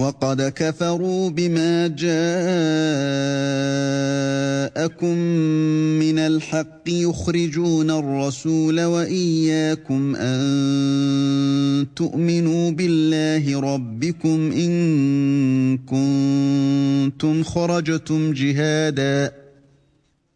وقد كفروا بما جاءكم من الحق يخرجون الرسول واياكم ان تؤمنوا بالله ربكم ان كنتم خرجتم جهادا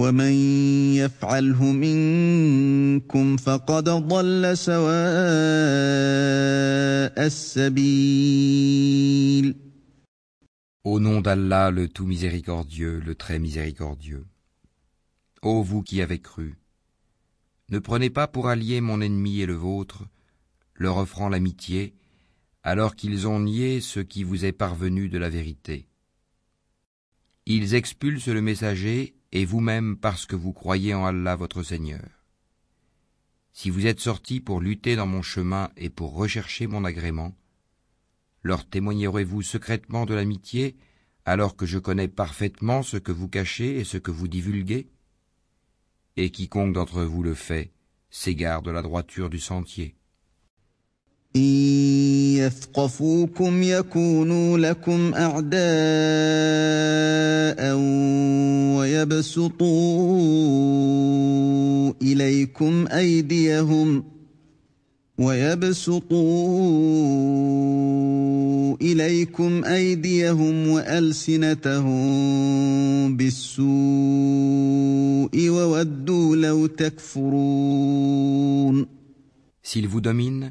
Au nom d'Allah, le tout miséricordieux, le très miséricordieux. Ô vous qui avez cru, ne prenez pas pour allié mon ennemi et le vôtre, leur offrant l'amitié, alors qu'ils ont nié ce qui vous est parvenu de la vérité. Ils expulsent le messager et vous-même parce que vous croyez en Allah votre Seigneur. Si vous êtes sortis pour lutter dans mon chemin et pour rechercher mon agrément, leur témoignerez-vous secrètement de l'amitié alors que je connais parfaitement ce que vous cachez et ce que vous divulguez Et quiconque d'entre vous le fait s'égare de la droiture du sentier. إن يثقفوكم يكونوا لكم أعداء ويبسطوا إليكم أيديهم ويبسطوا إليكم أيديهم وألسنتهم بالسوء وودوا لو تكفرون S'ils vous dominent,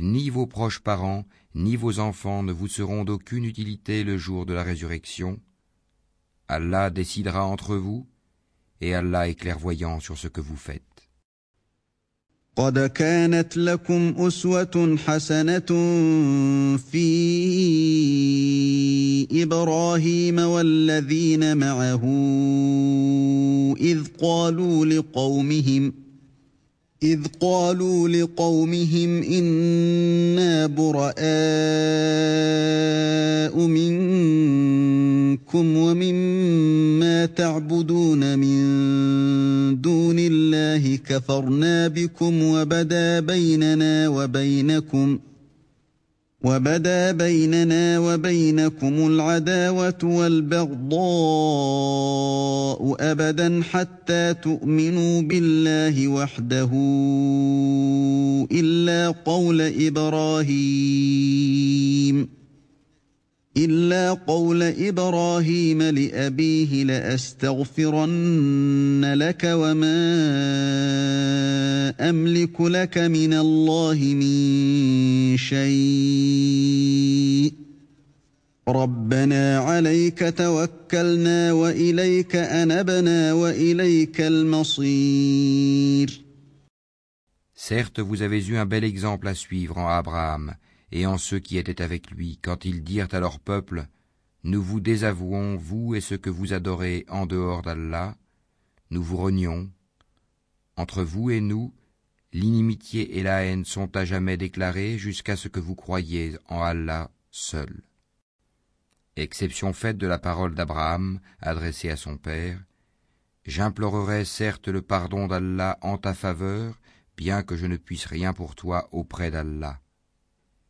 ni vos proches parents, ni vos enfants ne vous seront d'aucune utilité le jour de la résurrection. Allah décidera entre vous, et Allah est clairvoyant sur ce que vous faites. إذ قالوا لقومهم إنا براء منكم ومما تعبدون من دون الله كفرنا بكم وبدا بيننا وبينكم ۖ وبدا بيننا وبينكم العداوة والبغضاء أبدا حتى تؤمنوا بالله وحده إلا قول إبراهيم إلا قول إبراهيم لأبيه لأستغفرن لك وما أملك لك من الله من شيء ربنا عليك توكلنا وإليك أنبنا وإليك المصير Certes, vous avez eu un bel exemple à suivre en Abraham. et en ceux qui étaient avec lui quand ils dirent à leur peuple Nous vous désavouons, vous et ce que vous adorez en dehors d'Allah, nous vous renions. Entre vous et nous, l'inimitié et la haine sont à jamais déclarées jusqu'à ce que vous croyiez en Allah seul. Exception faite de la parole d'Abraham adressée à son père, J'implorerai certes le pardon d'Allah en ta faveur, bien que je ne puisse rien pour toi auprès d'Allah.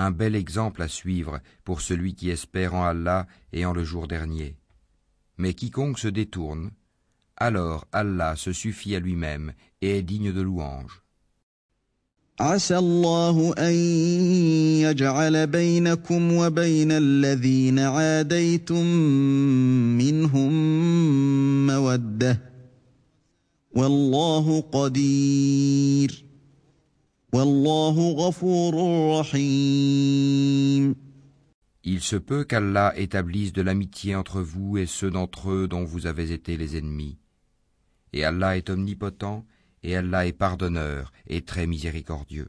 un bel exemple à suivre pour celui qui espère en Allah et en le jour dernier. Mais quiconque se détourne, alors Allah se suffit à lui-même et est digne de louange. Il se peut qu'Allah établisse de l'amitié entre vous et ceux d'entre eux dont vous avez été les ennemis. Et Allah est omnipotent, et Allah est pardonneur et très miséricordieux.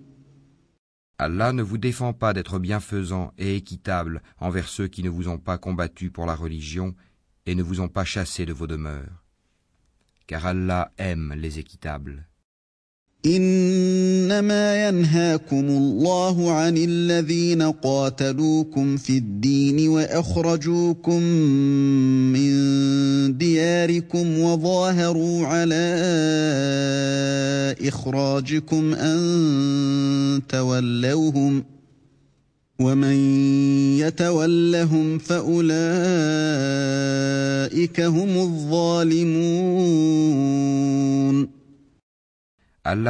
Allah ne vous défend pas d'être bienfaisant et équitable envers ceux qui ne vous ont pas combattu pour la religion et ne vous ont pas chassé de vos demeures. Car Allah aime les équitables. Allah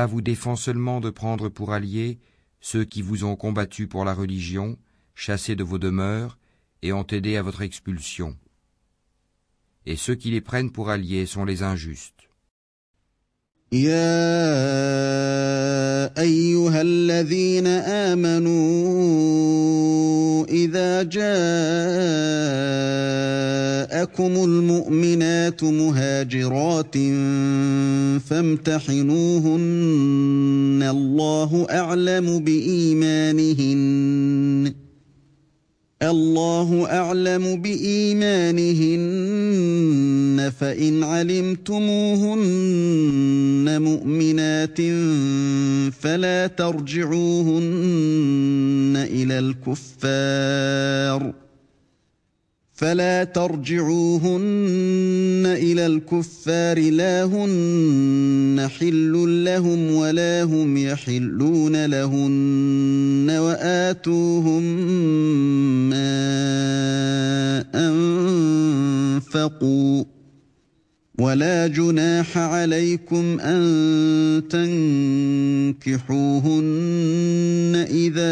vous défend seulement de prendre pour alliés ceux qui vous ont combattu pour la religion, chassés de vos demeures et ont aidé à votre expulsion et ceux qui les prennent pour alliés sont les injustes. يا ايها الذين امنوا اذا جاءكم المؤمنات مهاجرات فامتحنوهن الله اعلم بايمانهن الله أعلم بإيمانهن فإن علمتموهن مؤمنات فلا ترجعوهن إلى الكفار فلا ترجعوهن الى الكفار لا هن حل لهم ولا هم يحلون لهن واتوهم ما انفقوا ولا جناح عليكم ان تنكحوهن اذا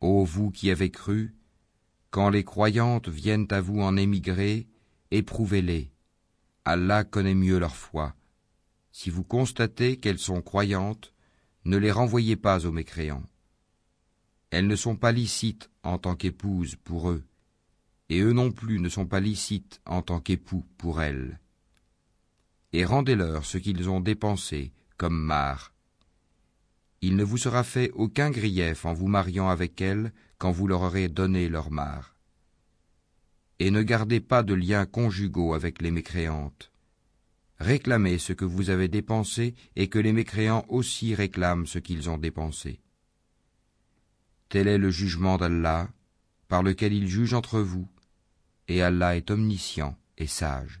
Ô vous qui avez cru, quand les croyantes viennent à vous en émigrer, éprouvez-les. Allah connaît mieux leur foi. Si vous constatez qu'elles sont croyantes, ne les renvoyez pas aux mécréants. Elles ne sont pas licites en tant qu'épouses pour eux, et eux non plus ne sont pas licites en tant qu'époux pour elles. Et rendez-leur ce qu'ils ont dépensé comme marre. Il ne vous sera fait aucun grief en vous mariant avec elles quand vous leur aurez donné leur mare. Et ne gardez pas de liens conjugaux avec les mécréantes. Réclamez ce que vous avez dépensé et que les mécréants aussi réclament ce qu'ils ont dépensé. Tel est le jugement d'Allah, par lequel il juge entre vous, et Allah est omniscient et sage.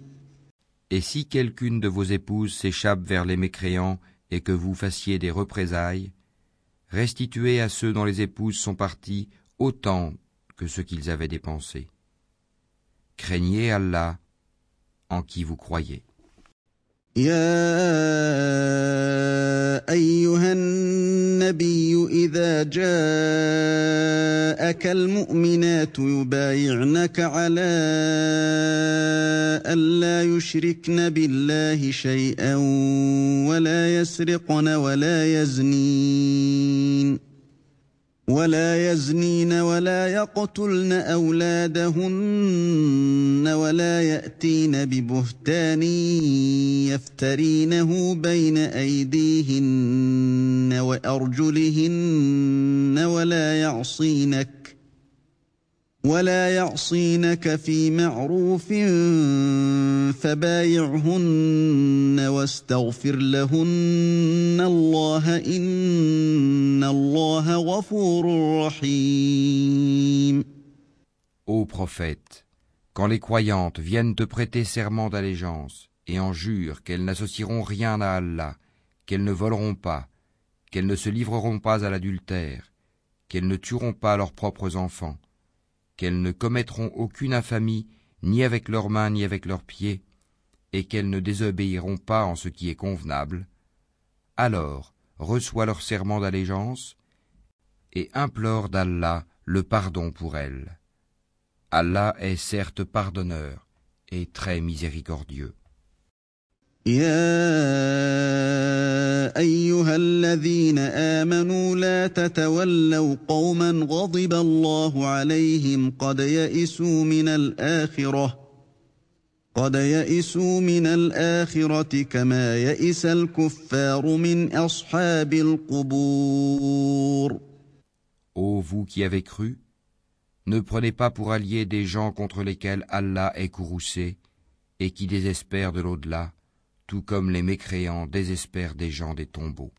Et si quelqu'une de vos épouses s'échappe vers les mécréants et que vous fassiez des représailles, restituez à ceux dont les épouses sont parties autant que ce qu'ils avaient dépensé. Craignez Allah en qui vous croyez. النبي إذا جاءك المؤمنات يبايعنك على ألا يشركن بالله شيئا ولا يسرقن ولا يزنين ولا يزنين ولا يقتلن أولادهن ولا يأتين ببهتان يفترينه بين أيديهن وأرجلهن ولا يعصينك Ô prophète, quand les croyantes viennent te prêter serment d'allégeance et en jurent qu'elles n'associeront rien à Allah, qu'elles ne voleront pas, qu'elles ne se livreront pas à l'adultère, qu'elles ne tueront pas leurs propres enfants, qu'elles ne commettront aucune infamie, ni avec leurs mains, ni avec leurs pieds, et qu'elles ne désobéiront pas en ce qui est convenable, alors reçois leur serment d'allégeance et implore d'Allah le pardon pour elles. Allah est certes pardonneur et très miséricordieux. يا ايها الذين امنوا لا تتولوا قوما غضب الله عليهم قد يئسوا من الاخره قد يئسوا من الاخره كما يئس الكفار من اصحاب القبور Ô vous qui avez cru, ne prenez pas pour alliés des gens contre lesquels Allah est courroucé et qui désespèrent de l'au-delà. tout comme les mécréants désespèrent des gens des tombeaux.